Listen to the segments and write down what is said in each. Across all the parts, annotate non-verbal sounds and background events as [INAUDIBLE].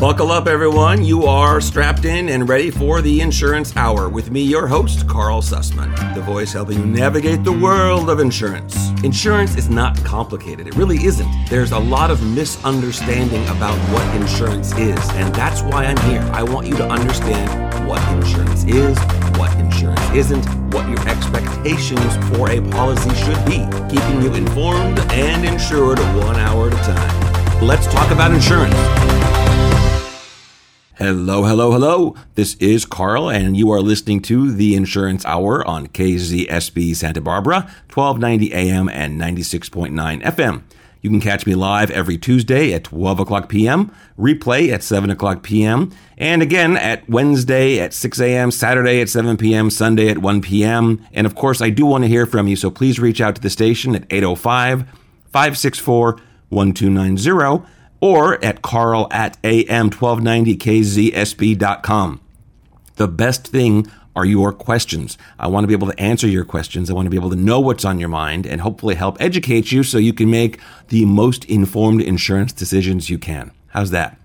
Buckle up, everyone. You are strapped in and ready for the Insurance Hour with me, your host, Karl Susman, the voice helping you navigate the world of insurance. Insurance is not complicated. It really isn't. There's a lot of misunderstanding about what insurance is, and that's why I'm here. I want you to understand what insurance is, what insurance isn't, what your expectations for a policy should be, keeping you informed and insured one hour at a time. Let's talk about insurance. Hello, hello, hello. This is Karl, and you are listening to the Insurance Hour on KZSB Santa Barbara, 1290 AM and 96.9 FM. You can catch me live every Tuesday at 12 o'clock p.m., replay at 7 o'clock p.m., and again at Wednesday at 6 a.m., Saturday at 7 p.m., Sunday at 1 p.m. And of course, I do want to hear from you, so please reach out to the station at 805 564 1290 or at karl at am1290kzsb.com. The best thing are your questions. I want to be able to answer your questions. I want to be able to know what's on your mind and hopefully help educate you so you can make the most informed insurance decisions you can. How's that?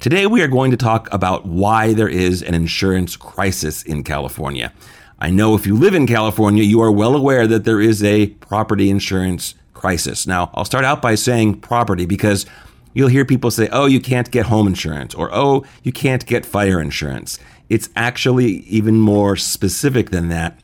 Today we are going to talk about why there is an insurance crisis in California. I know if you live in California, you are well aware that there is a property insurance crisis. Now, I'll start out by saying property because You'll hear people say, oh, you can't get home insurance, or oh, you can't get fire insurance. It's actually even more specific than that.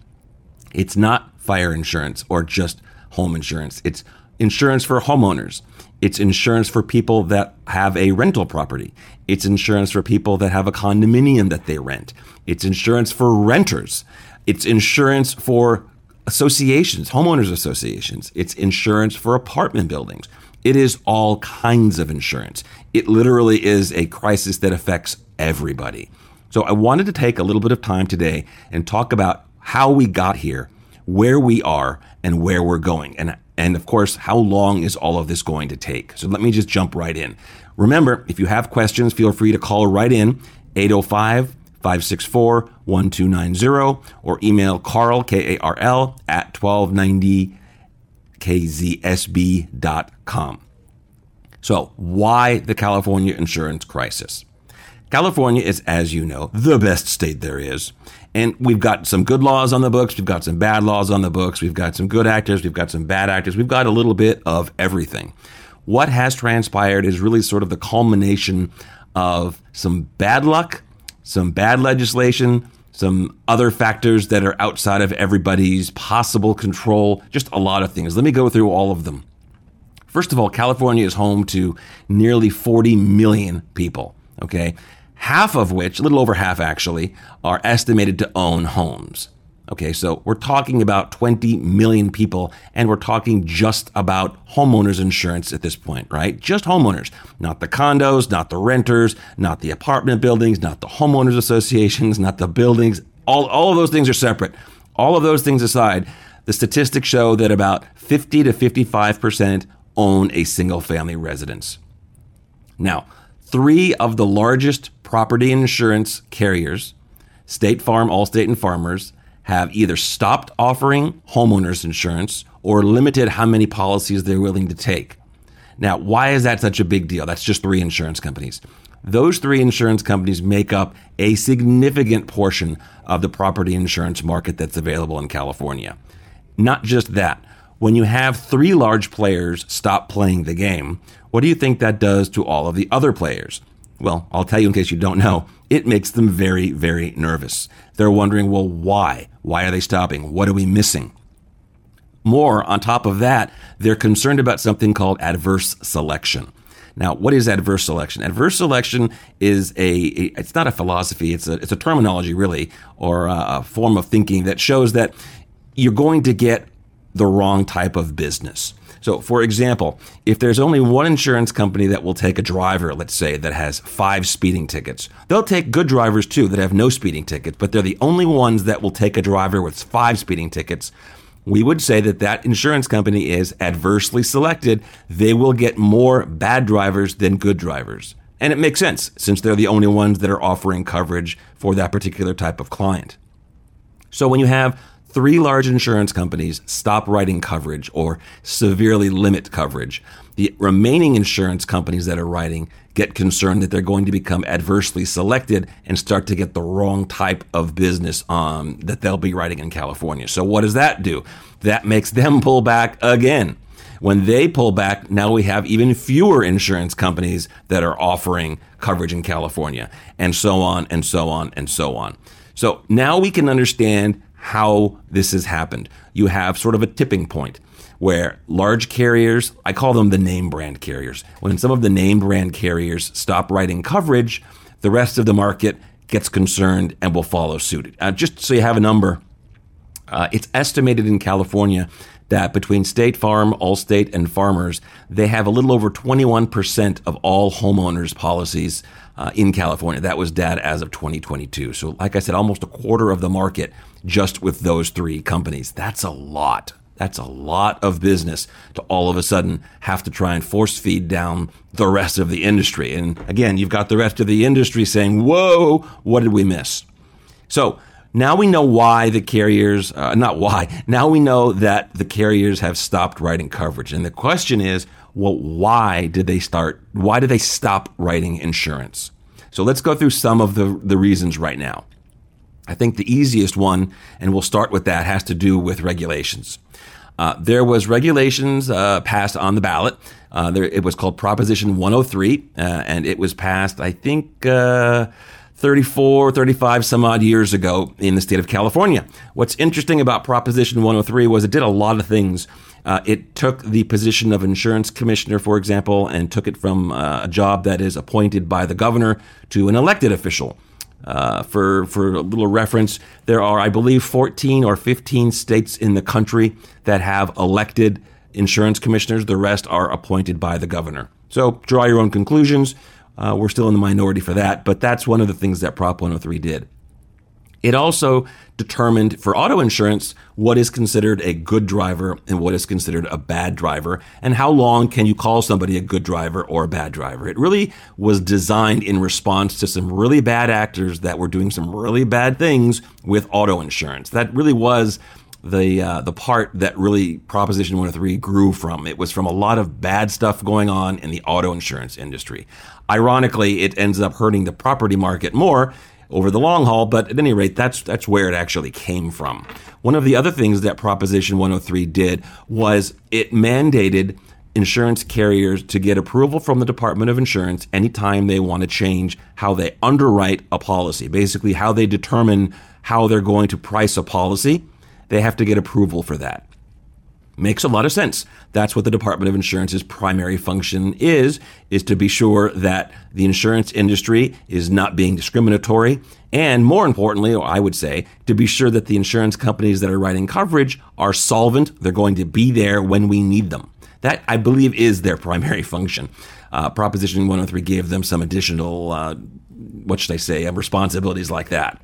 It's not fire insurance or just home insurance. It's insurance for homeowners. It's insurance for people that have a rental property. It's insurance for people that have a condominium that they rent. It's insurance for renters. It's insurance for associations, homeowners associations. It's insurance for apartment buildings. It is all kinds of insurance. It literally is a crisis that affects everybody. So I wanted to take a little bit of time today and talk about how we got here, where we are, and where we're going. And, and of course, how long is all of this going to take? So let me just jump right in. Remember, if you have questions, feel free to call right in 805 564 1290 or email Karl, K A R L, at 1290 kzsb.com. So, why the California insurance crisis? California is, as you know, the best state there is. And we've got some good laws on the books. We've got some bad laws on the books. We've got some good actors. We've got some bad actors. We've got a little bit of everything. What has transpired is really sort of the culmination of some bad luck, some bad legislation, some other factors that are outside of everybody's possible control, just a lot of things. Let me go through all of them. First of all, California is home to nearly 40 million people, okay? Half of which, a little over half actually, are estimated to own homes. Okay, so we're talking about 20 million people, and we're talking just about homeowners insurance at this point, right? Just homeowners, not the condos, not the renters, not the apartment buildings, not the homeowners associations, not the buildings. All, all of those things are separate. All of those things aside, the statistics show that about 50 to 55% own a single family residence. Now, three of the largest property insurance carriers, State Farm, Allstate, and Farmers, have either stopped offering homeowners insurance or limited how many policies they're willing to take. Now, why is that such a big deal? That's just three insurance companies. Those three insurance companies make up a significant portion of the property insurance market that's available in California. Not just that, when you have three large players stop playing the game, what do you think that does to all of the other players? Well, I'll tell you in case you don't know, it makes them very, very nervous. They're wondering, well, why? Why are they stopping? What are we missing? More, on top of that, they're concerned about something called adverse selection. Now, what is adverse selection? Adverse selection is a, it's not a philosophy, it's a, it's a terminology really, or a form of thinking that shows that you're going to get the wrong type of business. So, for example, if there's only one insurance company that will take a driver, let's say, that has five speeding tickets, they'll take good drivers too that have no speeding tickets, but they're the only ones that will take a driver with five speeding tickets. We would say that that insurance company is adversely selected. They will get more bad drivers than good drivers. And it makes sense since they're the only ones that are offering coverage for that particular type of client. So when you have three large insurance companies stop writing coverage or severely limit coverage, the remaining insurance companies that are writing get concerned that they're going to become adversely selected and start to get the wrong type of business um, that they'll be writing in California. So, what does that do? That makes them pull back again. When they pull back, now we have even fewer insurance companies that are offering coverage in California, and so on and so on and so on. So now we can understand how this has happened. You have sort of a tipping point where large carriers, I call them the name brand carriers, when some of the name brand carriers stop writing coverage, the rest of the market gets concerned and will follow suit. Uh, just so you have a number, uh, it's estimated in California that between State Farm, Allstate, and Farmers, they have a little over 21% of all homeowners policies uh, in California. That was data as of 2022. So, like I said, almost a quarter of the market just with those three companies. That's a lot. That's a lot of business to all of a sudden have to try and force feed down the rest of the industry. And again, you've got the rest of the industry saying, Whoa, what did we miss? So, now we know why the carriers, uh, not why, now we know that the carriers have stopped writing coverage. And the question is, well, why did they start, why did they stop writing insurance? So let's go through some of the, the reasons right now. I think the easiest one, and we'll start with that, has to do with regulations. Uh, there was regulations uh, passed on the ballot. Uh, there, it was called Proposition 103, uh, and it was passed, I think, uh, 34, 35 some odd years ago in the state of California. What's interesting about Proposition 103 was it did a lot of things. Uh, it took the position of insurance commissioner, for example, and took it from uh, a job that is appointed by the governor to an elected official. Uh, for for a little reference, there are, I believe, 14 or 15 states in the country that have elected insurance commissioners. The rest are appointed by the governor. So draw your own conclusions. Uh, we're still in the minority for that, but that's one of the things that Prop 103 did. It also determined for auto insurance what is considered a good driver and what is considered a bad driver, and how long can you call somebody a good driver or a bad driver. It really was designed in response to some really bad actors that were doing some really bad things with auto insurance. That really was the uh, the part that really Proposition 103 grew from. It was from a lot of bad stuff going on in the auto insurance industry. Ironically, it ends up hurting the property market more over the long haul, but at any rate, that's that's where it actually came from. One of the other things that Proposition 103 did was it mandated insurance carriers to get approval from the Department of Insurance anytime they want to change how they underwrite a policy, basically how they determine how they're going to price a policy they have to get approval for that. Makes a lot of sense. That's what the Department of Insurance's primary function is, is to be sure that the insurance industry is not being discriminatory. And more importantly, or I would say, to be sure that the insurance companies that are writing coverage are solvent. They're going to be there when we need them. That, I believe, is their primary [LAUGHS] function. Uh, Proposition 103 gave them some additional, uh, what should I say, responsibilities like that.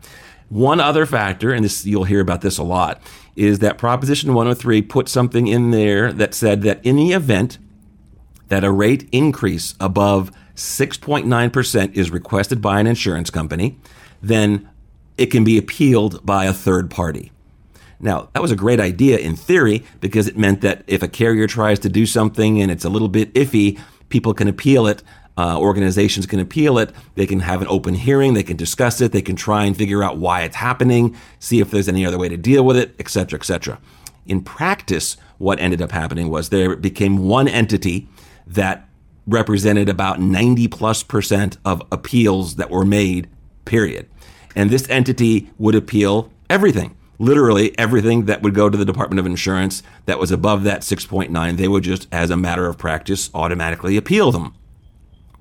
One other factor, and this you'll hear about this a lot, is that Proposition 103 put something in there that said that in the event that a rate increase above 6.9% is requested by an insurance company, then it can be appealed by a third party. Now, that was a great idea in theory because it meant that if a carrier tries to do something and it's a little bit iffy, people can appeal it uh, organizations can appeal it. They can have an open hearing. They can discuss it. They can try and figure out why it's happening, see if there's any other way to deal with it, etc., etc. In practice, what ended up happening was there became one entity that represented about 90 plus percent of appeals that were made, period. And this entity would appeal everything literally everything that would go to the Department of Insurance that was above that 6.9, they would just, as a matter of practice, automatically appeal them.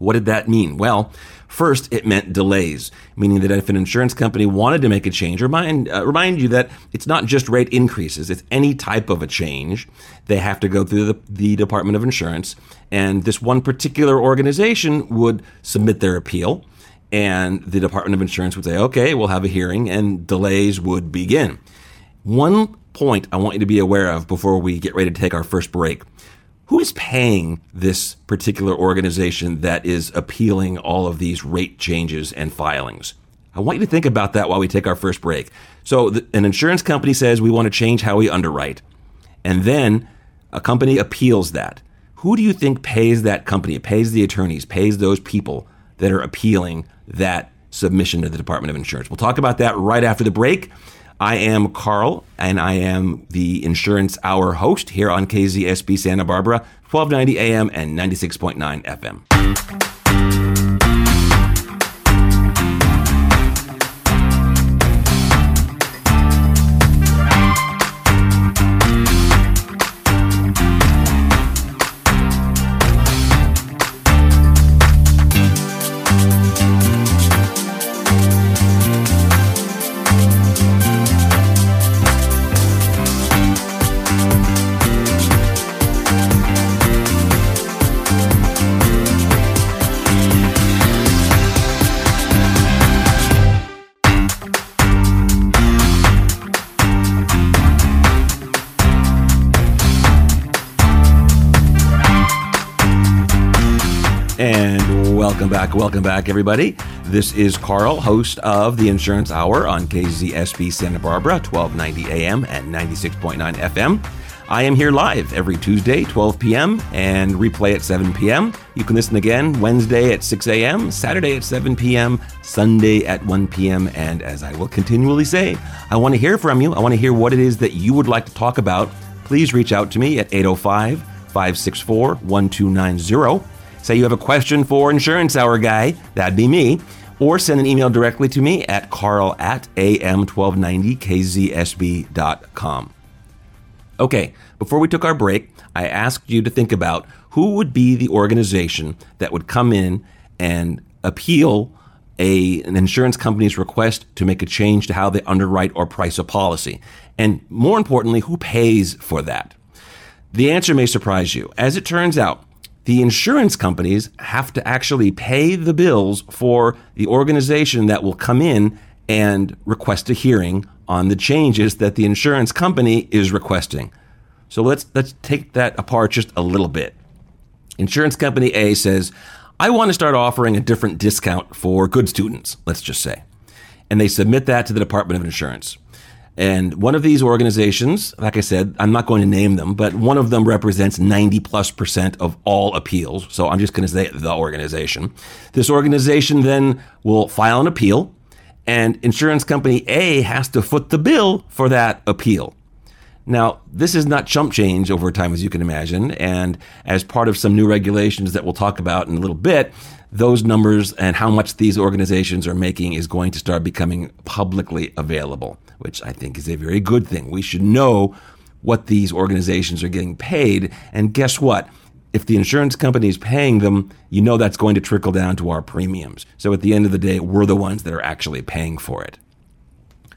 What did that mean? Well, first, it meant delays, meaning that if an insurance company wanted to make a change, remind, uh, remind you that it's not just rate increases, it's any type of a change. They have to go through the, the Department of Insurance, and this one particular organization would submit their appeal, and the Department of Insurance would say, okay, we'll have a hearing, and delays would begin. One point I want you to be aware of before we get ready to take our first break who is paying this particular organization that is appealing all of these rate changes and filings? I want you to think about that while we take our first break. So, the, an insurance company says we want to change how we underwrite, and then a company appeals that. Who do you think pays that company? It pays the attorneys, pays those people that are appealing that submission to the Department of Insurance. We'll talk about that right after the break. I am Karl, and I am the Insurance Hour host here on KZSB Santa Barbara, 1290 AM and 96.9 FM. Back, welcome back, everybody. This is Karl, host of the Insurance Hour on KZSB Santa Barbara, 1290 AM and 96.9 FM. I am here live every Tuesday, 12 p.m., and replay at 7 p.m. You can listen again Wednesday at 6 a.m., Saturday at 7 p.m., Sunday at 1 p.m., and as I will continually say, I want to hear from you. I want to hear what it is that you would like to talk about. Please reach out to me at 805 564 1290. Say you have a question for Insurance Hour Guy, that'd be me, or send an email directly to me at karl at am1290kzsb.com. Okay, before we took our break, I asked you to think about who would be the organization that would come in and appeal a, an insurance company's request to make a change to how they underwrite or price a policy. And more importantly, who pays for that? The answer may surprise you. As it turns out, the insurance companies have to actually pay the bills for the organization that will come in and request a hearing on the changes that the insurance company is requesting. So let's let's take that apart just a little bit. Insurance company A says, "I want to start offering a different discount for good students." Let's just say. And they submit that to the Department of Insurance. And one of these organizations, like I said, I'm not going to name them, but one of them represents 90 plus percent of all appeals. So I'm just going to say the organization. This organization then will file an appeal, and insurance company A has to foot the bill for that appeal. Now, this is not chump change over time, as you can imagine. And as part of some new regulations that we'll talk about in a little bit, those numbers and how much these organizations are making is going to start becoming publicly available which I think is a very good thing. We should know what these organizations are getting paid. And guess what? If the insurance company is paying them, you know that's going to trickle down to our premiums. So at the end of the day, we're the ones that are actually paying for it.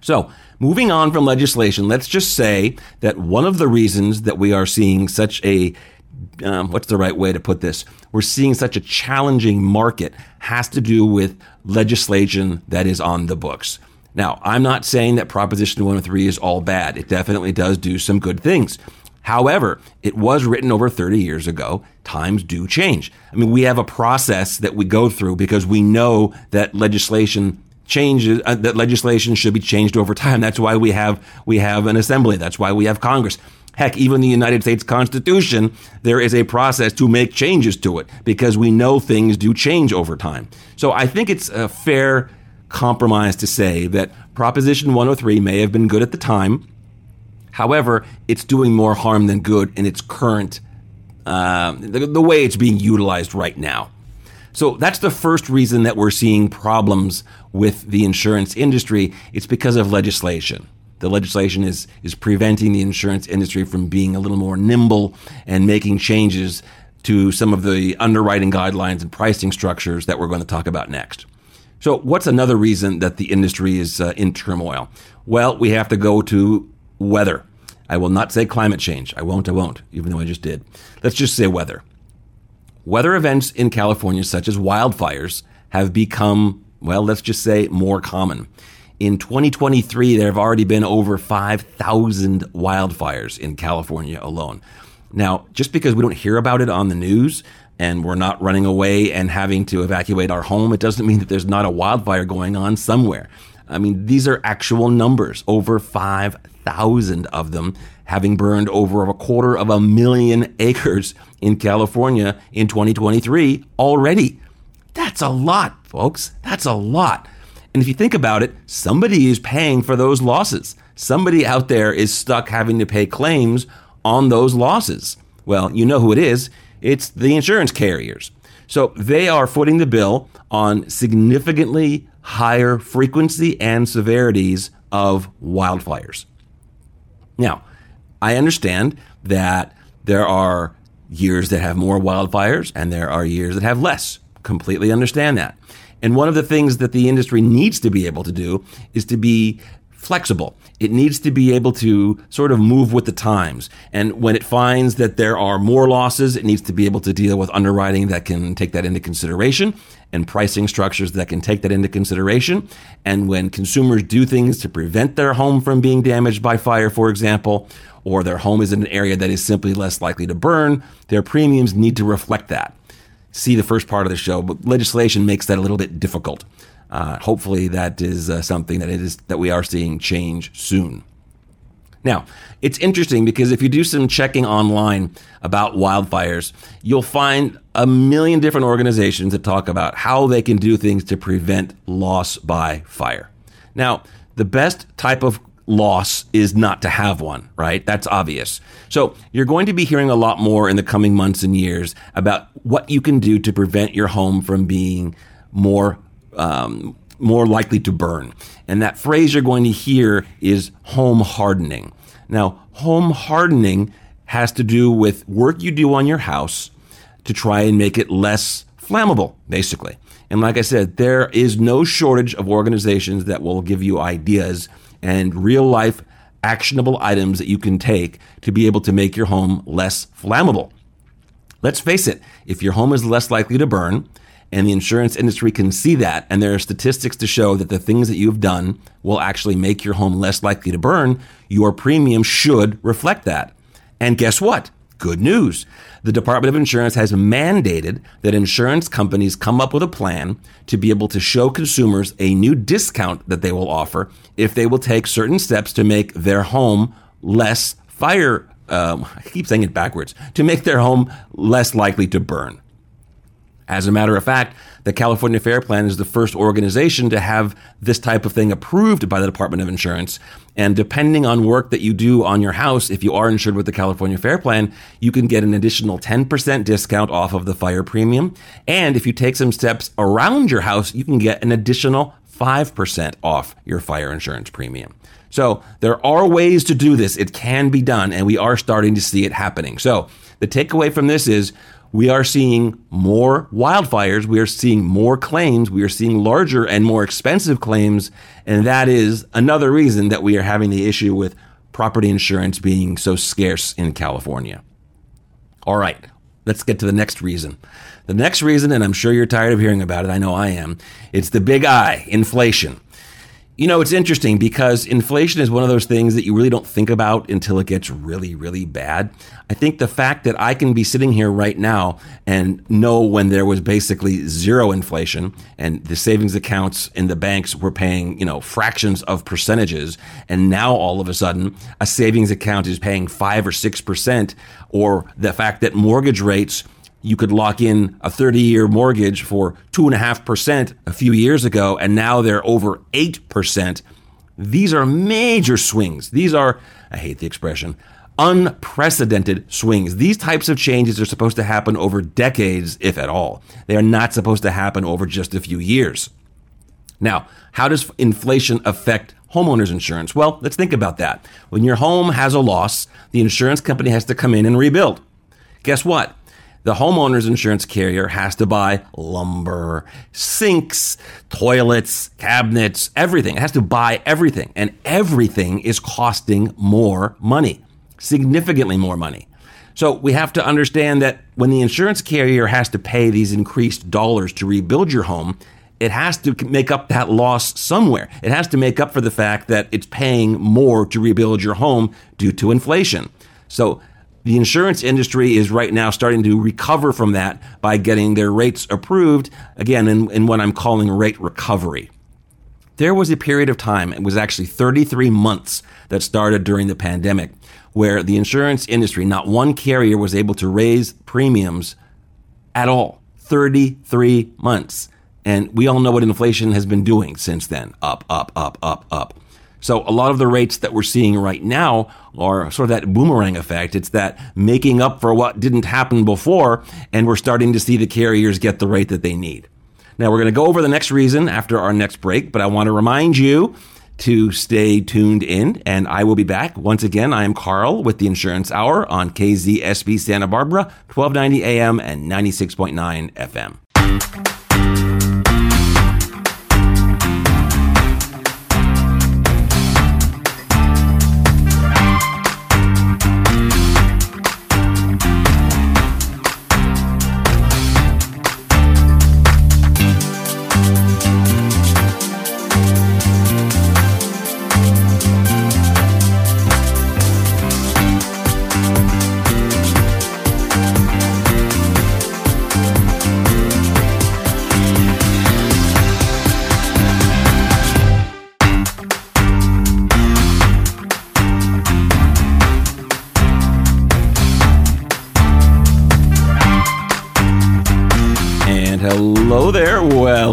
So, moving on from legislation, let's just say that one of the reasons that we are seeing such a um, what's the right way to put this? We're seeing such a challenging market has to do with legislation that is on the books. Now, I'm not saying that Proposition 103 is all bad. It definitely does do some good things. However, it was written over 30 years ago. Times do change. I mean, we have a process that we go through because we know that legislation changes uh, that legislation should be changed over time. That's why we have we have an assembly. That's why we have Congress. Heck, even the United States Constitution, there is a process to make changes to it because we know things do change over time. So I think it's a fair compromise to say that Proposition 103 may have been good at the time. However, it's doing more harm than good in its current, uh, the, the way it's being utilized right now. So that's the first reason that we're seeing problems with the insurance industry. It's because of legislation. The legislation is, is preventing the insurance industry from being a little more nimble and making changes to some of the underwriting guidelines and pricing structures that we're going to talk about next. So, what's another reason that the industry is uh, in turmoil? Well, we have to go to weather. I will not say climate change. I won't, I won't, even though I just did. Let's just say weather. Weather events in California, such as wildfires, have become, well, let's just say more common. In 2023, there have already been over 5,000 wildfires in California alone. Now, just because we don't hear about it on the news and we're not running away and having to evacuate our home, it doesn't mean that there's not a wildfire going on somewhere. I mean, these are actual numbers over 5,000 of them having burned over a quarter of a million acres in California in 2023 already. That's a lot, folks. That's a lot. And if you think about it, somebody is paying for those losses. Somebody out there is stuck having to pay claims on those losses. Well, you know who it is. It's the insurance carriers. So they are footing the bill on significantly higher frequency and severities of wildfires. Now, I understand that there are years that have more wildfires and there are years that have less. Completely understand that. And one of the things that the industry needs to be able to do is to be flexible. It needs to be able to sort of move with the times. And when it finds that there are more losses, it needs to be able to deal with underwriting that can take that into consideration and pricing structures that can take that into consideration. And when consumers do things to prevent their home from being damaged by fire, for example, or their home is in an area that is simply less likely to burn, their premiums need to reflect that. See the first part of the show, but legislation makes that a little bit difficult. Uh, hopefully, that is uh, something that it is that we are seeing change soon. Now, it's interesting because if you do some checking online about wildfires, you'll find a million different organizations that talk about how they can do things to prevent loss by fire. Now, the best type of loss is not to have one, right? That's obvious. So you're going to be hearing a lot more in the coming months and years about what you can do to prevent your home from being more um, more likely to burn. And that phrase you're going to hear is home hardening. Now, home hardening has to do with work you do on your house to try and make it less flammable, basically. And like I said, there is no shortage of organizations that will give you ideas and real life actionable items that you can take to be able to make your home less flammable. Let's face it, if your home is less likely to burn, and the insurance industry can see that, and there are statistics to show that the things that you've done will actually make your home less likely to burn, your premium should reflect that. And guess what? Good news. The Department of Insurance has mandated that insurance companies come up with a plan to be able to show consumers a new discount that they will offer if they will take certain steps to make their home less fire. Um, I keep saying it backwards to make their home less likely to burn. As a matter of fact, the California Fair Plan is the first organization to have this type of thing approved by the Department of Insurance. And depending on work that you do on your house, if you are insured with the California Fair Plan, you can get an additional 10% discount off of the fire premium. And if you take some steps around your house, you can get an additional 5% off your fire insurance premium. So there are ways to do this. It can be done, and we are starting to see it happening. So the takeaway from this is we are seeing more wildfires. We are seeing more claims. We are seeing larger and more expensive claims. And that is another reason that we are having the issue with property insurance being so scarce in California. All right, let's get to the next reason. The next reason, and I'm sure you're tired of hearing about it, I know I am, it's the big I, inflation. You know, it's interesting because inflation is one of those things that you really don't think about until it gets really, really bad. I think the fact that I can be sitting here right now and know when there was basically zero inflation and the savings accounts in the banks were paying, you know, fractions of percentages. And now all of a sudden a savings account is paying five or 6%, or the fact that mortgage rates you could lock in a 30 year mortgage for 2.5% a few years ago, and now they're over 8%. These are major swings. These are, I hate the expression, unprecedented swings. These types of changes are supposed to happen over decades, if at all. They are not supposed to happen over just a few years. Now, how does inflation affect homeowners insurance? Well, let's think about that. When your home has a loss, the insurance company has to come in and rebuild. Guess what? The homeowner's insurance carrier has to buy lumber, sinks, toilets, cabinets, everything. It has to buy everything. And everything is costing more money, significantly more money. So we have to understand that when the insurance carrier has to pay these increased dollars to rebuild your home, it has to make up that loss somewhere. It has to make up for the fact that it's paying more to rebuild your home due to inflation. So the insurance industry is right now starting to recover from that by getting their rates approved, again, in, in what I'm calling rate recovery. There was a period of time, it was actually 33 months that started during the pandemic, where the insurance industry, not one carrier was able to raise premiums at all. 33 months. And we all know what inflation has been doing since then up, up, up, up, up. So a lot of the rates that we're seeing right now are sort of that boomerang effect. It's that making up for what didn't happen before, and we're starting to see the carriers get the rate that they need. Now we're going to go over the next reason after our next break, but I want to remind you to stay tuned in, and I will be back. Once again, I am Karl with the Insurance Hour on KZSB Santa Barbara, 1290 AM and 96.9 FM.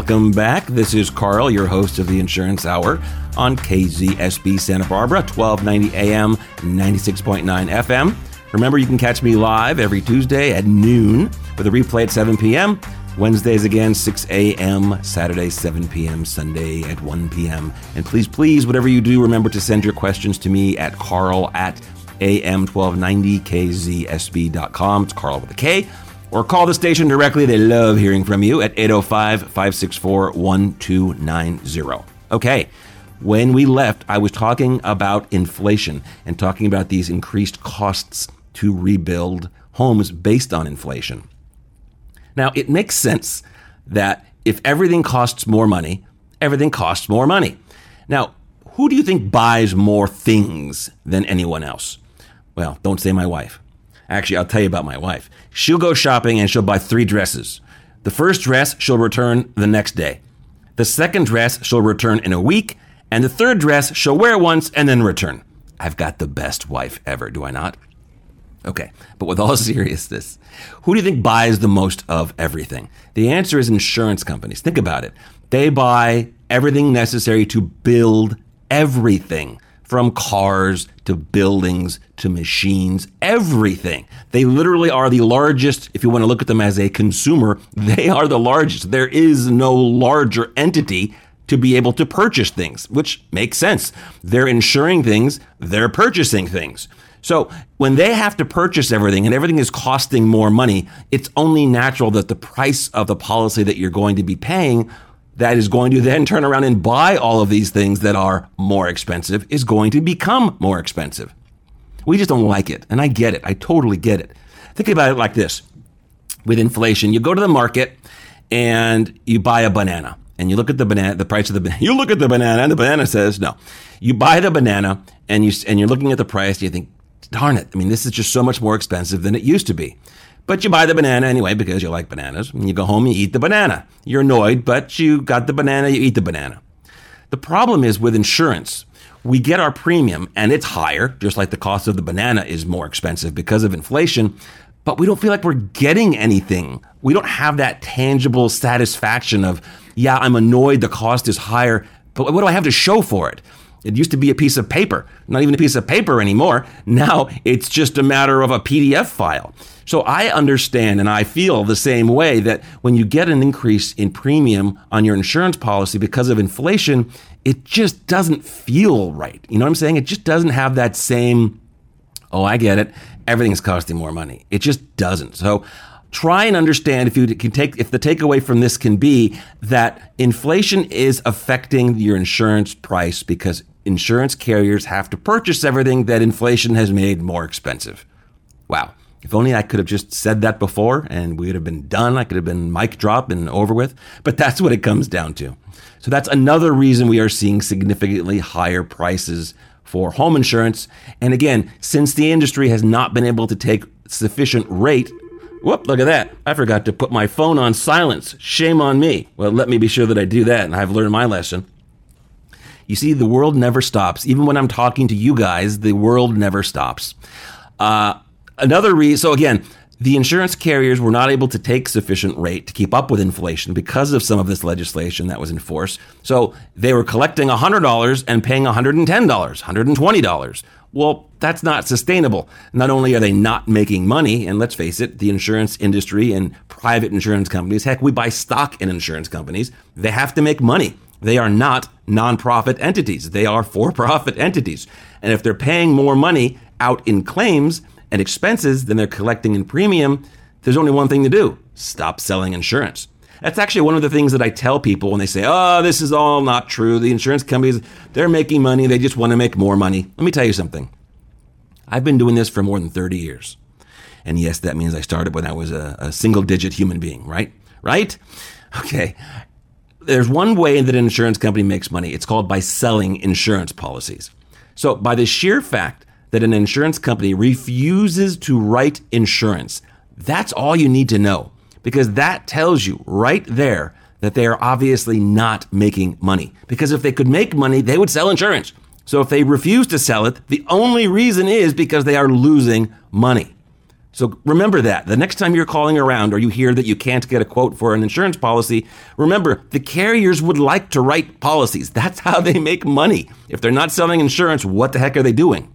Welcome back. This is Karl, your host of the Insurance Hour on KZSB Santa Barbara, 1290 AM, 96.9 FM. Remember, you can catch me live every Tuesday at noon with a replay at 7 p.m. Wednesdays again, 6 a.m., Saturday, 7 p.m., Sunday at 1 p.m. And please, please, whatever you do, remember to send your questions to me at karl at am1290kzsb.com. It's Karl with a K or call the station directly. They love hearing from you at 805 564 1290. Okay, when we left, I was talking about inflation and talking about these increased costs to rebuild homes based on inflation. Now, it makes sense that if everything costs more money, everything costs more money. Now, who do you think buys more things than anyone else? Well, don't say my wife. Actually, I'll tell you about my wife. She'll go shopping and she'll buy three dresses. The first dress she'll return the next day. The second dress she'll return in a week. And the third dress she'll wear once and then return. I've got the best wife ever, do I not? Okay, but with all [LAUGHS] seriousness, who do you think buys the most of everything? The answer is insurance companies. Think about it. They buy everything necessary to build everything from cars to buildings to machines, everything. They literally are the largest, if you want to look at them as a consumer, [LAUGHS] they are the largest. There is no larger entity to be able to purchase things, which makes sense. They're insuring things, they're purchasing things. So when they have to purchase everything and everything is costing more money, it's only natural that the price of the policy that you're going to be paying that is going to then turn around and buy all of these things that are more expensive is going to become more expensive. We just don't like it. And I get it. I totally get it. Think about it like this with inflation, you go to the market and you buy a banana and you look at the banana, the price of the banana. [LAUGHS] You look at the banana and the banana says no. You buy the banana and you and you're looking at the price. And you think, darn it! I mean, this is just so much more expensive than it used to be. But you buy the banana anyway because you like bananas. And you go home, you eat the banana. You're annoyed, but you got the banana, you eat the banana. The problem is with insurance, we get our premium and it's higher, just like the cost of the banana is more expensive because of inflation, but we don't feel like we're getting anything. We don't have that tangible satisfaction of, yeah, I'm annoyed the cost is higher, but what do I have to show for it? It used to be a piece of paper, not even a piece of paper anymore. Now it's just a matter of a PDF file. So I understand and I feel the same way that when you get an increase in premium on your insurance policy because of inflation, it just doesn't feel right. You know what I'm saying? It just doesn't have that same, oh, I get it. Everything's costing more money. It just doesn't. So try and understand if you can take if the takeaway from this can be that inflation is affecting your insurance price because insurance carriers have to purchase everything that inflation has made more expensive. Wow. If only I could have just said that before and we would have been done. I could have been mic drop and over with. But that's what it comes down to. So that's another reason we are seeing significantly higher prices for home insurance. And again, since the industry has not been able to take sufficient rate, whoop, look at that. I forgot to put my phone on silence. Shame on me. Well, let me be sure that I do that, and I've learned my lesson. You see, the world never stops. Even when I'm talking to you guys, the world never stops. Uh, another reason, so again, the insurance carriers were not able to take sufficient rate to keep up with inflation because of some of this legislation that was in force. So they were collecting $100 and paying $110, $120. Well, that's not sustainable. Not only are they not making money, and let's face it, the insurance industry and private insurance companies, heck, we buy stock in insurance companies, they have to make money. They are not nonprofit entities. They are for profit entities. And if they're paying more money out in claims, and expenses than they're collecting in premium, there's only one thing to do stop selling insurance. That's actually one of the things that I tell people when they say, oh, this is all not true. The insurance companies, they're making money. They just want to make more money. Let me tell you something. I've been doing this for more than 30 years. And yes, that means I started when I was a, a single digit human being, right? Right? [LAUGHS] Okay. There's one way that an insurance company makes money. It's called by selling insurance policies. So, by the sheer fact that an insurance company refuses to write insurance. That's all you need to know because that tells you right there that they are obviously not making money. Because if they could make money, they would sell insurance. So if they refuse to sell it, the only reason is because they are losing money. So remember that. The next time you're calling around or you hear that you can't get a quote for an insurance policy, remember the carriers would like to write policies. That's how they make money. If they're not selling insurance, what the heck are they doing?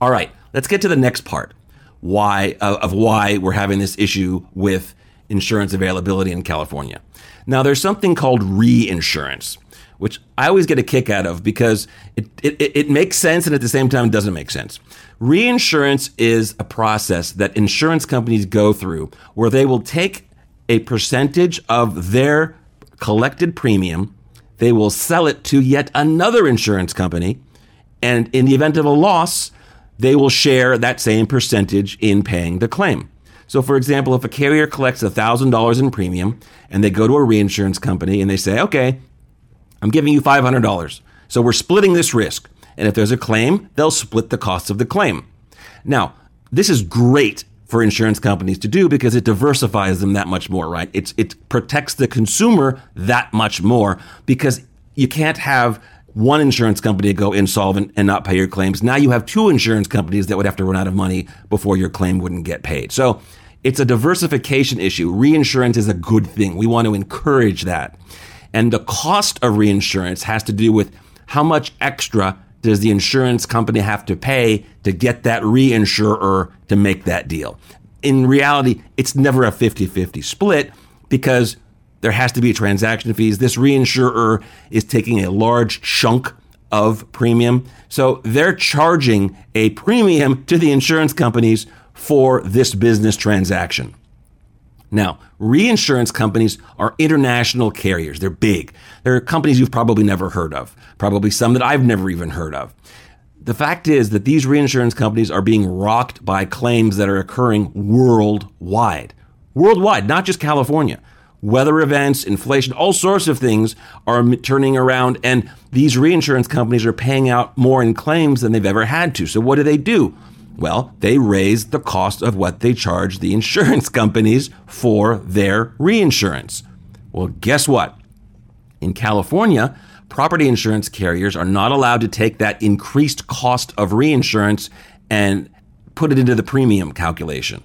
All right, let's get to the next part. Why uh, of why we're having this issue with insurance availability in California. Now, there's something called reinsurance, which I always get a kick out of because it, it, it makes sense and at the same time it doesn't make sense. Reinsurance is a process that insurance companies go through where they will take a percentage of their collected premium, they will sell it to yet another insurance company, and in the event of a loss, they will share that same percentage in paying the claim. So, for example, if a carrier collects $1,000 in premium and they go to a reinsurance company and they say, okay, I'm giving you $500. So we're splitting this risk. And if there's a claim, they'll split the cost of the claim. Now, this is great for insurance companies to do because it diversifies them that much more, right? It's, it protects the consumer that much more because you can't have one insurance company go insolvent and not pay your claims. Now you have two insurance companies that would have to run out of money before your claim wouldn't get paid. So it's a diversification issue. Reinsurance is a good thing. We want to encourage that. And the cost of reinsurance has to do with how much extra does the insurance company have to pay to get that reinsurer to make that deal. In reality, it's never a 50 50 split because there has to be transaction fees. This reinsurer is taking a large chunk of premium. So they're charging a premium to the insurance companies for this business transaction. Now, reinsurance companies are international carriers. They're big. They're companies you've probably never heard of, probably some that I've never even heard of. The fact is that these reinsurance companies are being rocked by claims that are occurring worldwide. Worldwide, not just California weather events, inflation, all sorts of things are turning around, and these reinsurance companies are paying out more in claims than they've ever had to. So, what do they do? Well, they raise the cost of what they charge the insurance [LAUGHS] companies for their reinsurance. Well, guess what? In California, property insurance carriers are not allowed to take that increased cost of reinsurance and put it into the premium calculation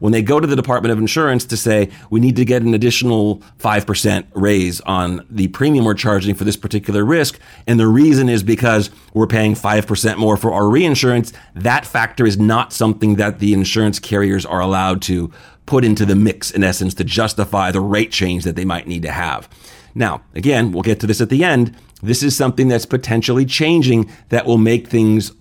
when they go to the Department of Insurance to say, we need to get an additional 5% raise on the premium we're charging for this particular risk, and the reason is because we're paying 5% more for our reinsurance, that factor is not something that the insurance carriers are allowed to put into the mix, in essence, to justify the rate change that they might need to have. Now, again, we'll get to this at the end. This is something that's potentially changing that will make things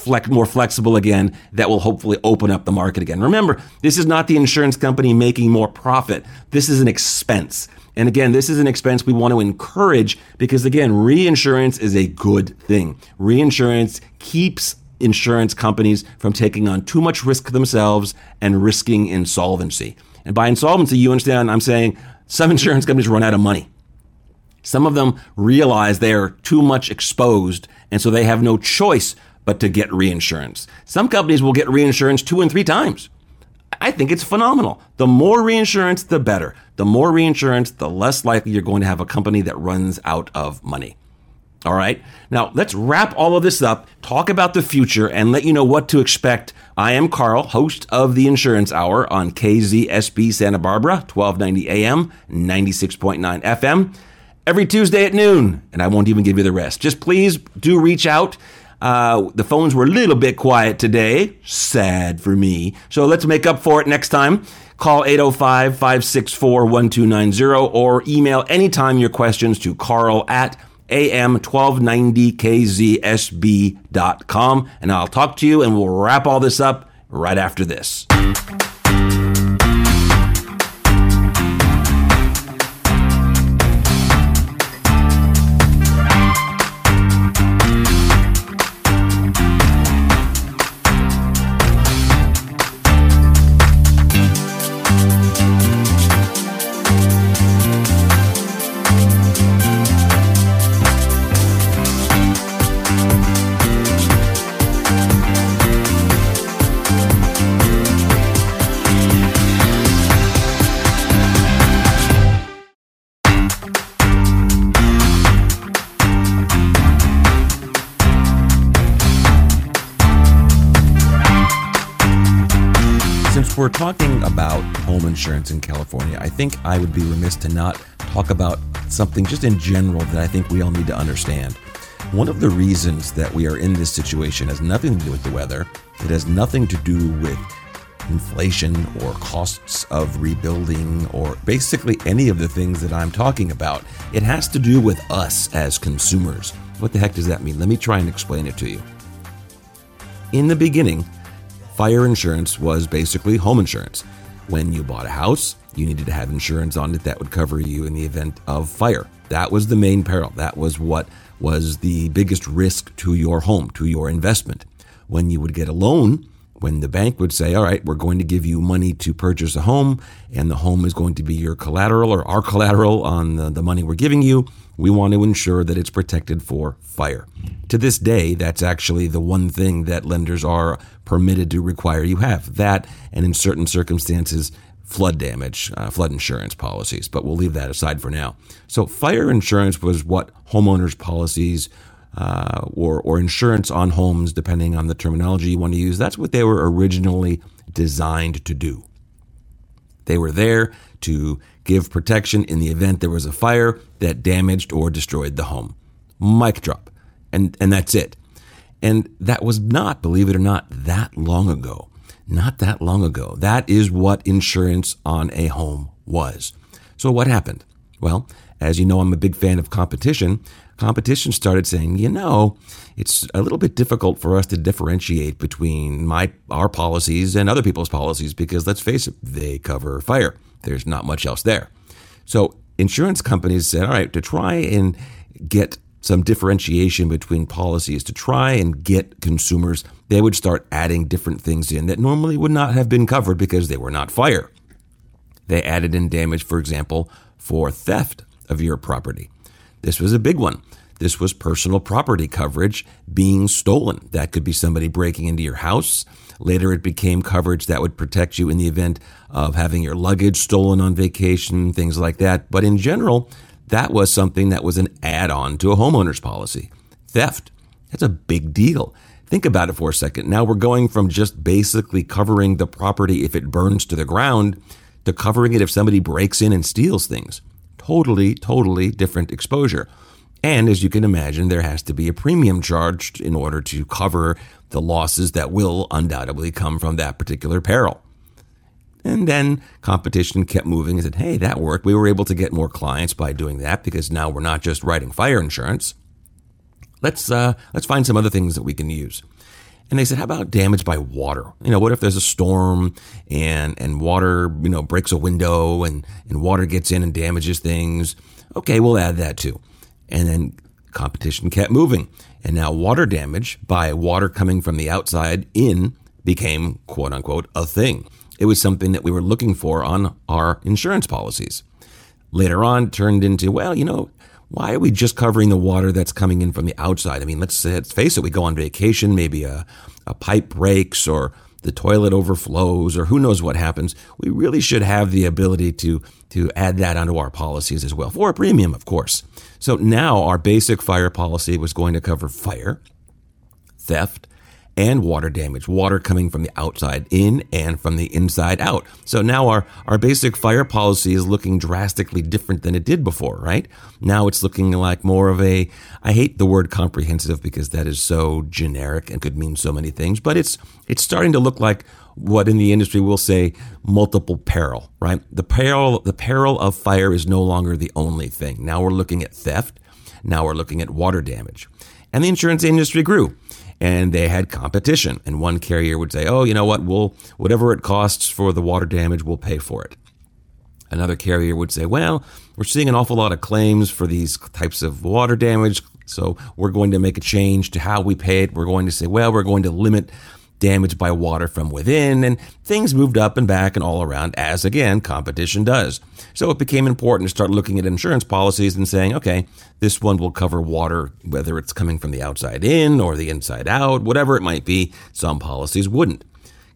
flex, more flexible again that will hopefully open up the market again. Remember, this is not the insurance company making more profit. This is an expense. And again, this is an expense we want to encourage because again, reinsurance is a good thing. Reinsurance keeps insurance companies from taking on too much risk themselves and risking insolvency. And by insolvency, you understand I'm saying some [LAUGHS] insurance companies run out of money. Some of them realize they are too much exposed, and so they have no choice but to get reinsurance. Some companies will get reinsurance two and three times. I think it's phenomenal. The more reinsurance, the better. The more reinsurance, the less likely you're going to have a company that runs out of money. All right. Now let's wrap all of this up, talk about the future, and let you know what to expect. I am Karl, host of the Insurance Hour on KZSB Santa Barbara, 1290 AM, 96.9 FM, every Tuesday at noon. And I won't even give you the rest. Just please do reach out. Uh, the phones were a little bit quiet today. Sad for me. So let's make up for it next time. Call 805 564 1290 or email anytime your questions to karl at am1290kzsb.com. And I'll talk to you and we'll wrap all this up right after this. Talking about home insurance in California, I think I would be remiss to not talk about something just in general that I think we all need to understand. One of the reasons that we are in this situation has nothing to do with the weather. It has nothing to do with inflation or costs of rebuilding or basically any of the things that I'm talking about. It has to do with us as consumers. What the heck does that mean? Let me try and explain it to you. In the beginning, Fire insurance was basically home insurance. When you bought a house, you needed to have insurance on it that would cover you in the event of fire. That was the main peril. That was what was the biggest risk to your home, to your investment. When you would get a loan, when the bank would say, All right, we're going to give you money to purchase a home, and the home is going to be your collateral or our collateral on the, the money we're giving you, we want to ensure that it's protected for fire. To this day, that's actually the one thing that lenders are permitted to require you have. That, and in certain circumstances, flood damage, uh, flood insurance policies. But we'll leave that aside for now. So, fire insurance was what homeowners' policies uh, or, or insurance on homes, depending on the terminology you want to use, that's what they were originally designed to do. They were there to give protection in the event there was a fire that damaged or destroyed the home. Mic drop and and that's it. And that was not, believe it or not, that long ago. Not that long ago. That is what insurance on a home was. So what happened? Well, as you know, I'm a big fan of competition. Competition started saying, you know, it's a little bit difficult for us to differentiate between my our policies and other people's policies because let's face it, they cover fire. There's not much else there. So insurance companies said, all right, to try and get some differentiation between policies to try and get consumers, they would start adding different things in that normally would not have been covered because they were not fire. They added in damage, for example, for theft of your property. This was a big one. This was personal property coverage being stolen. That could be somebody breaking into your house. Later, it became coverage that would protect you in the event of having your luggage stolen on vacation, things like that. But in general, that was something that was an add on to a homeowner's policy. Theft, that's a big deal. Think about it for a second. Now we're going from just basically covering the property if it burns to the ground to covering it if somebody breaks in and steals things. Totally, totally different exposure. And as you can imagine, there has to be a premium charged in order to cover the losses that will undoubtedly come from that particular peril. And then competition kept moving and said, hey, that worked. We were able to get more clients by doing that because now we're not just writing fire insurance. Let's, uh, let's find some other things that we can use. And they said, how about damage by water? You know, what if there's a storm and, and water, you know, breaks a window and, and water gets in and damages things? Okay, we'll add that too. And then competition kept moving. And now water damage by water coming from the outside in became quote unquote a thing. It was something that we were looking for on our insurance policies. Later on, turned into, well, you know, why are we just covering the water that's coming in from the outside? I mean, let's, let's face it, we go on vacation, maybe a, a pipe breaks or the toilet overflows or who knows what happens. We really should have the ability to, to add that onto our policies as well for a premium, of course. So now our basic fire policy was going to cover fire, theft, and water damage, water coming from the outside in and from the inside out. So now our, our basic fire policy is looking drastically different than it did before, right? Now it's looking like more of a, I hate the word comprehensive because that is so generic and could mean so many things, but it's, it's starting to look like what in the industry we'll say multiple peril, right? The peril, the peril of fire is no longer the only thing. Now we're looking at theft. Now we're looking at water damage. And the insurance industry grew and they had competition. And one carrier would say, "Oh, you know what? We'll whatever it costs for the water damage, we'll pay for it." Another carrier would say, "Well, we're seeing an awful lot of claims for these types of water damage, so we're going to make a change to how we pay it. We're going to say, well, we're going to limit damage by water from within, and things moved up and back and all around, as again, competition does. So it became important to start looking at insurance policies and saying, okay, this one will cover water, whether it's coming from the outside in or the inside out, whatever it might be. Some policies wouldn't.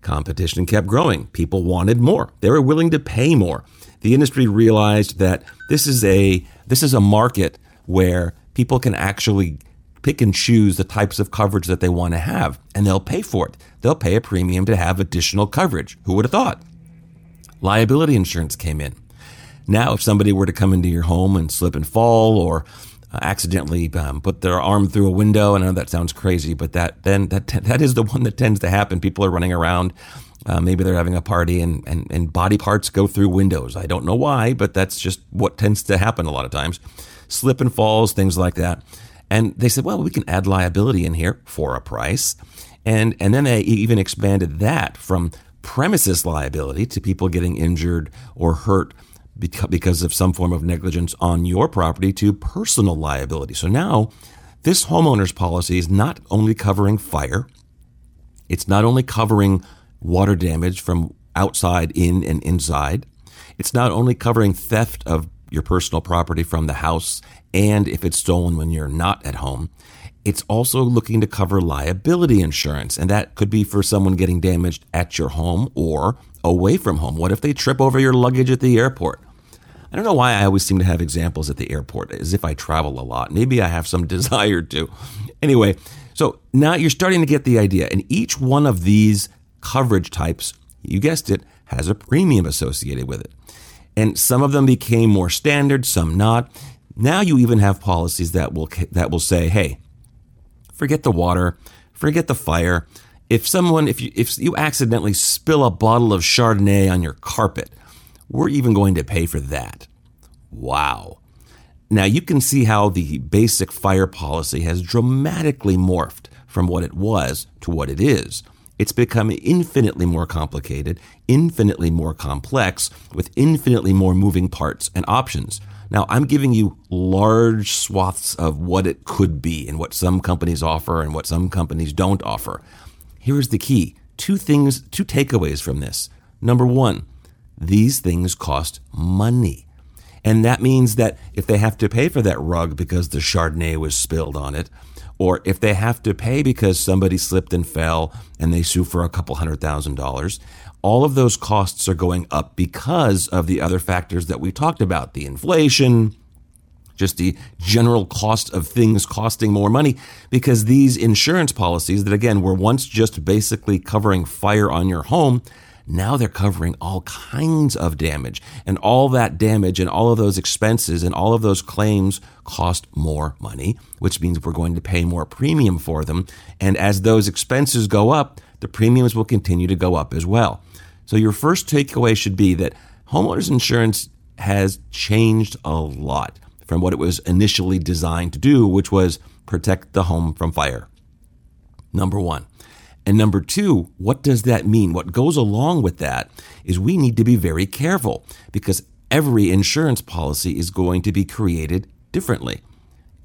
Competition kept growing. People wanted more. They were willing to pay more. The industry realized that this is a this is a market where people can actually pick and choose the types of coverage that they want to have, and they'll pay for it. They'll pay a premium to have additional coverage. Who would have thought? Liability insurance came in. Now, if somebody were to come into your home and slip and fall or uh, accidentally um, put their arm through a window, and I know that sounds crazy, but that then that [LAUGHS] that is the one that tends to happen. People are running around. Uh, maybe they're having a party and, and, and body parts go through windows. I don't know why, but that's just what tends to happen a lot of times. Slip and falls, things like that. And they said, well, we can add liability in here for a price. And, and then they even expanded that from premises liability to people getting injured or hurt because of some form of negligence on your property to personal liability. So now this homeowner's policy is not only covering fire, it's not only covering water damage from outside in and inside, it's not only covering theft of your personal property from the house and if it's stolen when you're not at home. It's also looking to cover liability insurance, and that could be for someone getting damaged at your home or away from home. What if they trip over your luggage at the airport? I don't know why I always seem to have examples at the airport, as if I travel a lot. Maybe I have some [LAUGHS] desire to. Anyway, so now you're starting to get the idea. And each one of these coverage types, you guessed it, has a premium associated with it. And some of them became more standard, some not. Now you even have policies that will that will say, "Hey, forget the water, forget the fire. If someone if you if you accidentally spill a bottle of Chardonnay on your carpet, we're even going to pay for that." Wow. Now you can see how the basic fire policy has dramatically morphed from what it was to what it is. It's become infinitely more complicated, infinitely more complex, with infinitely more moving parts and options. Now, I'm giving you large swaths of what it could be and what some companies offer and what some companies don't offer. Here's the key two things, two takeaways from this. Number one, these things cost money. And that means that if they have to pay for that rug because the Chardonnay was spilled on it, or if they have to pay because somebody slipped and fell and they sue for a couple hundred thousand dollars, all of those costs are going up because of the other factors that we talked about the inflation, just the general cost of things costing more money because these insurance policies that again were once just basically covering fire on your home now they're covering all kinds of damage. And all that damage and all of those expenses and all of those claims cost more money, which means we're going to pay more premium for them. And as those expenses go up, the premiums will continue to go up as well. So your first takeaway should be that homeowners insurance has changed a lot from what it was initially designed to do, which was protect the home from fire. Number one. And number two, what does that mean? What goes along with that is we need to be very careful because every insurance policy is going to be created differently.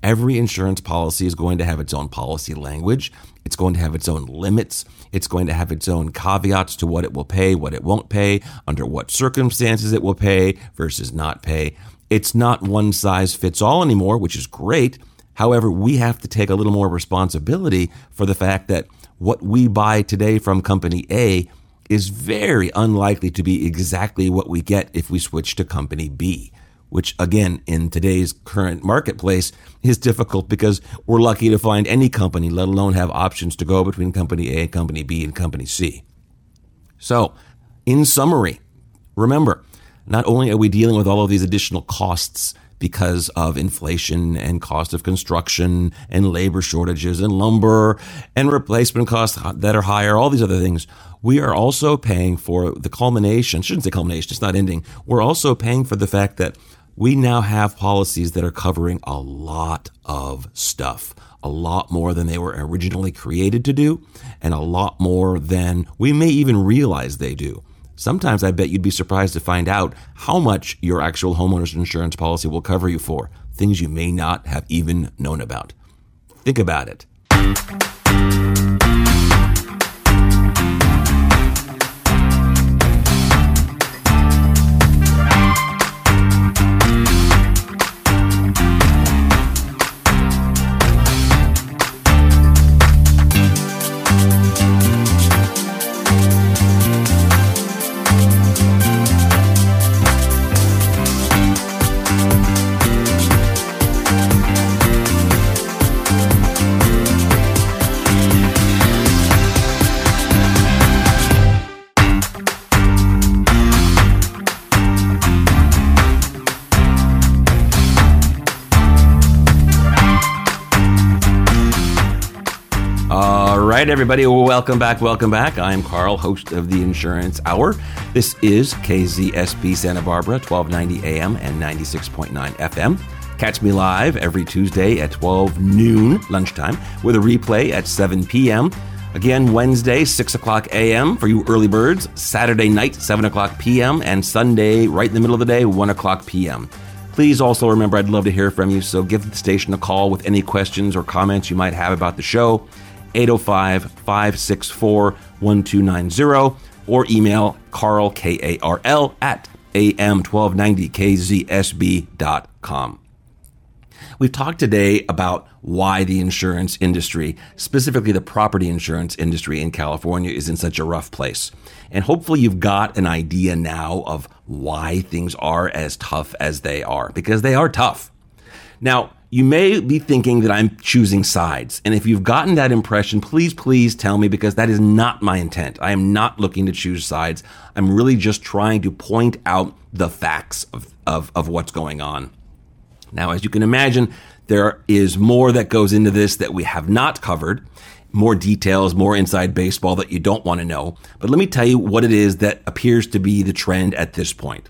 Every insurance policy is going to have its own policy language. It's going to have its own limits. It's going to have its own caveats to what it will pay, what it won't pay, under what circumstances it will pay versus not pay. It's not one size fits all anymore, which is great. However, we have to take a little more responsibility for the fact that what we buy today from company A is very unlikely to be exactly what we get if we switch to company B, which again, in today's current marketplace is difficult because we're lucky to find any company, let alone have options to go between company A, company B, and company C. So, in summary, remember, not only are we dealing with all of these additional costs because of inflation and cost of construction and labor shortages and lumber and replacement costs that are higher, all these other things, we are also paying for the culmination. Shouldn't say culmination, it's not ending. We're also paying for the fact that we now have policies that are covering a lot of stuff, a lot more than they were originally created to do, and a lot more than we may even realize they do. Sometimes I bet you'd be surprised to find out how much your actual homeowner's insurance policy will cover you for, things you may not have even known about. Think about it. Everybody, welcome back. Welcome back. I'm Karl, host of the Insurance Hour. This is KZSB Santa Barbara, 1290 AM and 96.9 FM. Catch me live every Tuesday at 12 noon lunchtime with a replay at 7 p.m. Again, Wednesday, 6 o'clock a.m. for you early birds. Saturday night, 7 o'clock p.m. And Sunday, right in the middle of the day, 1 o'clock p.m. Please also remember I'd love to hear from you, so give the station a call with any questions or comments you might have about the show. 805 564 1290 or email Karl, K A R L, at am1290kzsb.com. We've talked today about why the insurance industry, specifically the property insurance industry in California, is in such a rough place. And hopefully, you've got an idea now of why things are as tough as they are, because they are tough. Now, you may be thinking that I'm choosing sides. And if you've gotten that impression, please, please tell me because that is not my intent. I am not looking to choose sides. I'm really just trying to point out the facts of, of, of what's going on. Now, as you can imagine, there is more that goes into this that we have not covered, more details, more inside baseball that you don't want to know. But let me tell you what it is that appears to be the trend at this point.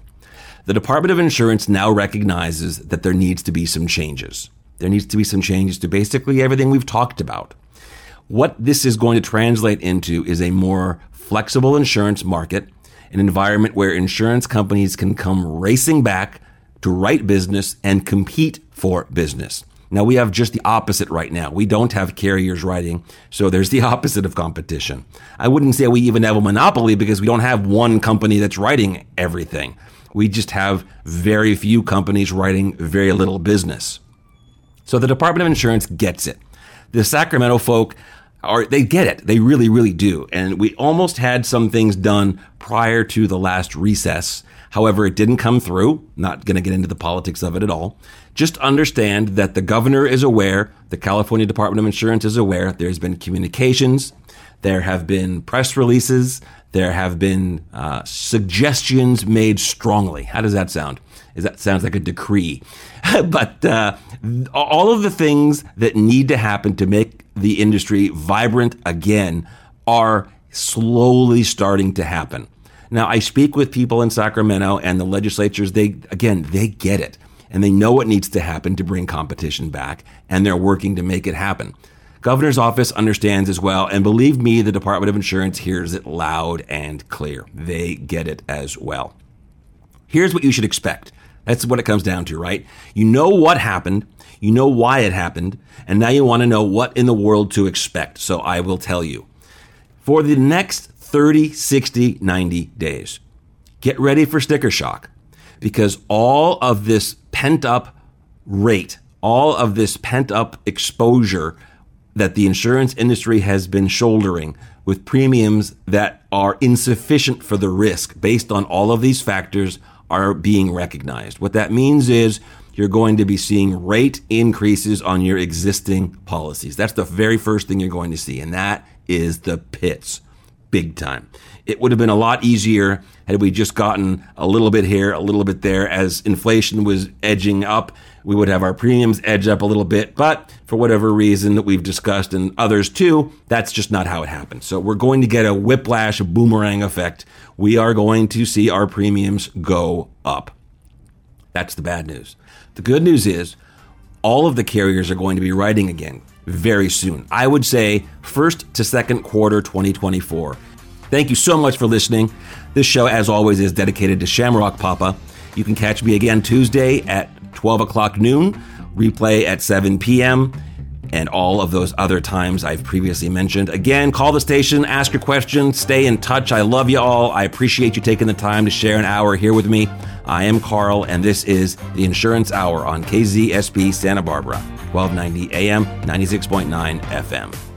The Department of Insurance now recognizes that there needs to be some changes. There needs to be some changes to basically everything we've talked about. What this is going to translate into is a more flexible insurance market, an environment where insurance companies can come racing back to write business and compete for business. Now we have just the opposite right now. We don't have carriers writing, so there's the [LAUGHS] opposite of competition. I wouldn't say we even have a monopoly because we don't have one company that's writing everything. We just have very few companies writing very little business. So the Department of Insurance gets it. The Sacramento folk are they get it. They really, really do. And we almost had some things done prior to the last recess. However, it didn't come through. Not going to get into the politics of it at all. Just understand that the governor is aware, the California Department of Insurance is aware. There's been communications, there have been press releases, there have been uh, suggestions made strongly. How does that sound? Is that sounds like a decree? [LAUGHS] but uh, all of the things that need to happen to make the industry vibrant again are slowly starting to happen. Now, I speak with people in Sacramento and the legislatures. They again, they get it and they know what needs to happen to bring competition back, and they're working to make it happen. Governor's office understands as well, and believe me, the Department of Insurance hears it loud and clear. They get it as well. Here's what you should expect. That's what it comes down to, right? You know what happened, you know why it happened, and now you want to know what in the world to expect. So I will tell you. For the next 30, 60, 90 days, get ready for sticker shock because all of this pent up rate, all of this pent up exposure that the insurance industry has been shouldering with premiums that are insufficient for the risk based on all of these factors are being recognized. What that means is you're going to be seeing rate increases on your existing policies. That's the very first thing you're going to see, and that is the pits, big time. It would have been a lot easier had we just gotten a little bit here, a little bit there as inflation was edging up. We would have our premiums edge up a little bit, but for whatever reason that we've discussed and others too, that's just not how it happens. So we're going to get a whiplash, a boomerang effect. We are going to see our premiums go up. That's the bad news. The good news is all of the carriers are going to be writing again very soon. I would say first to second quarter 2024. Thank you so much for listening. This show, as always, is dedicated to Shamrock Papa. You can catch me again Tuesday at 12 o'clock noon, replay at 7 p.m., and all of those other times I've previously mentioned. Again, call the station, ask your questions, stay in touch. I love you all. I appreciate you taking the time to share an hour here with me. I am Karl, and this is the Insurance Hour on KZSB Santa Barbara, 1290 AM, 96.9 FM.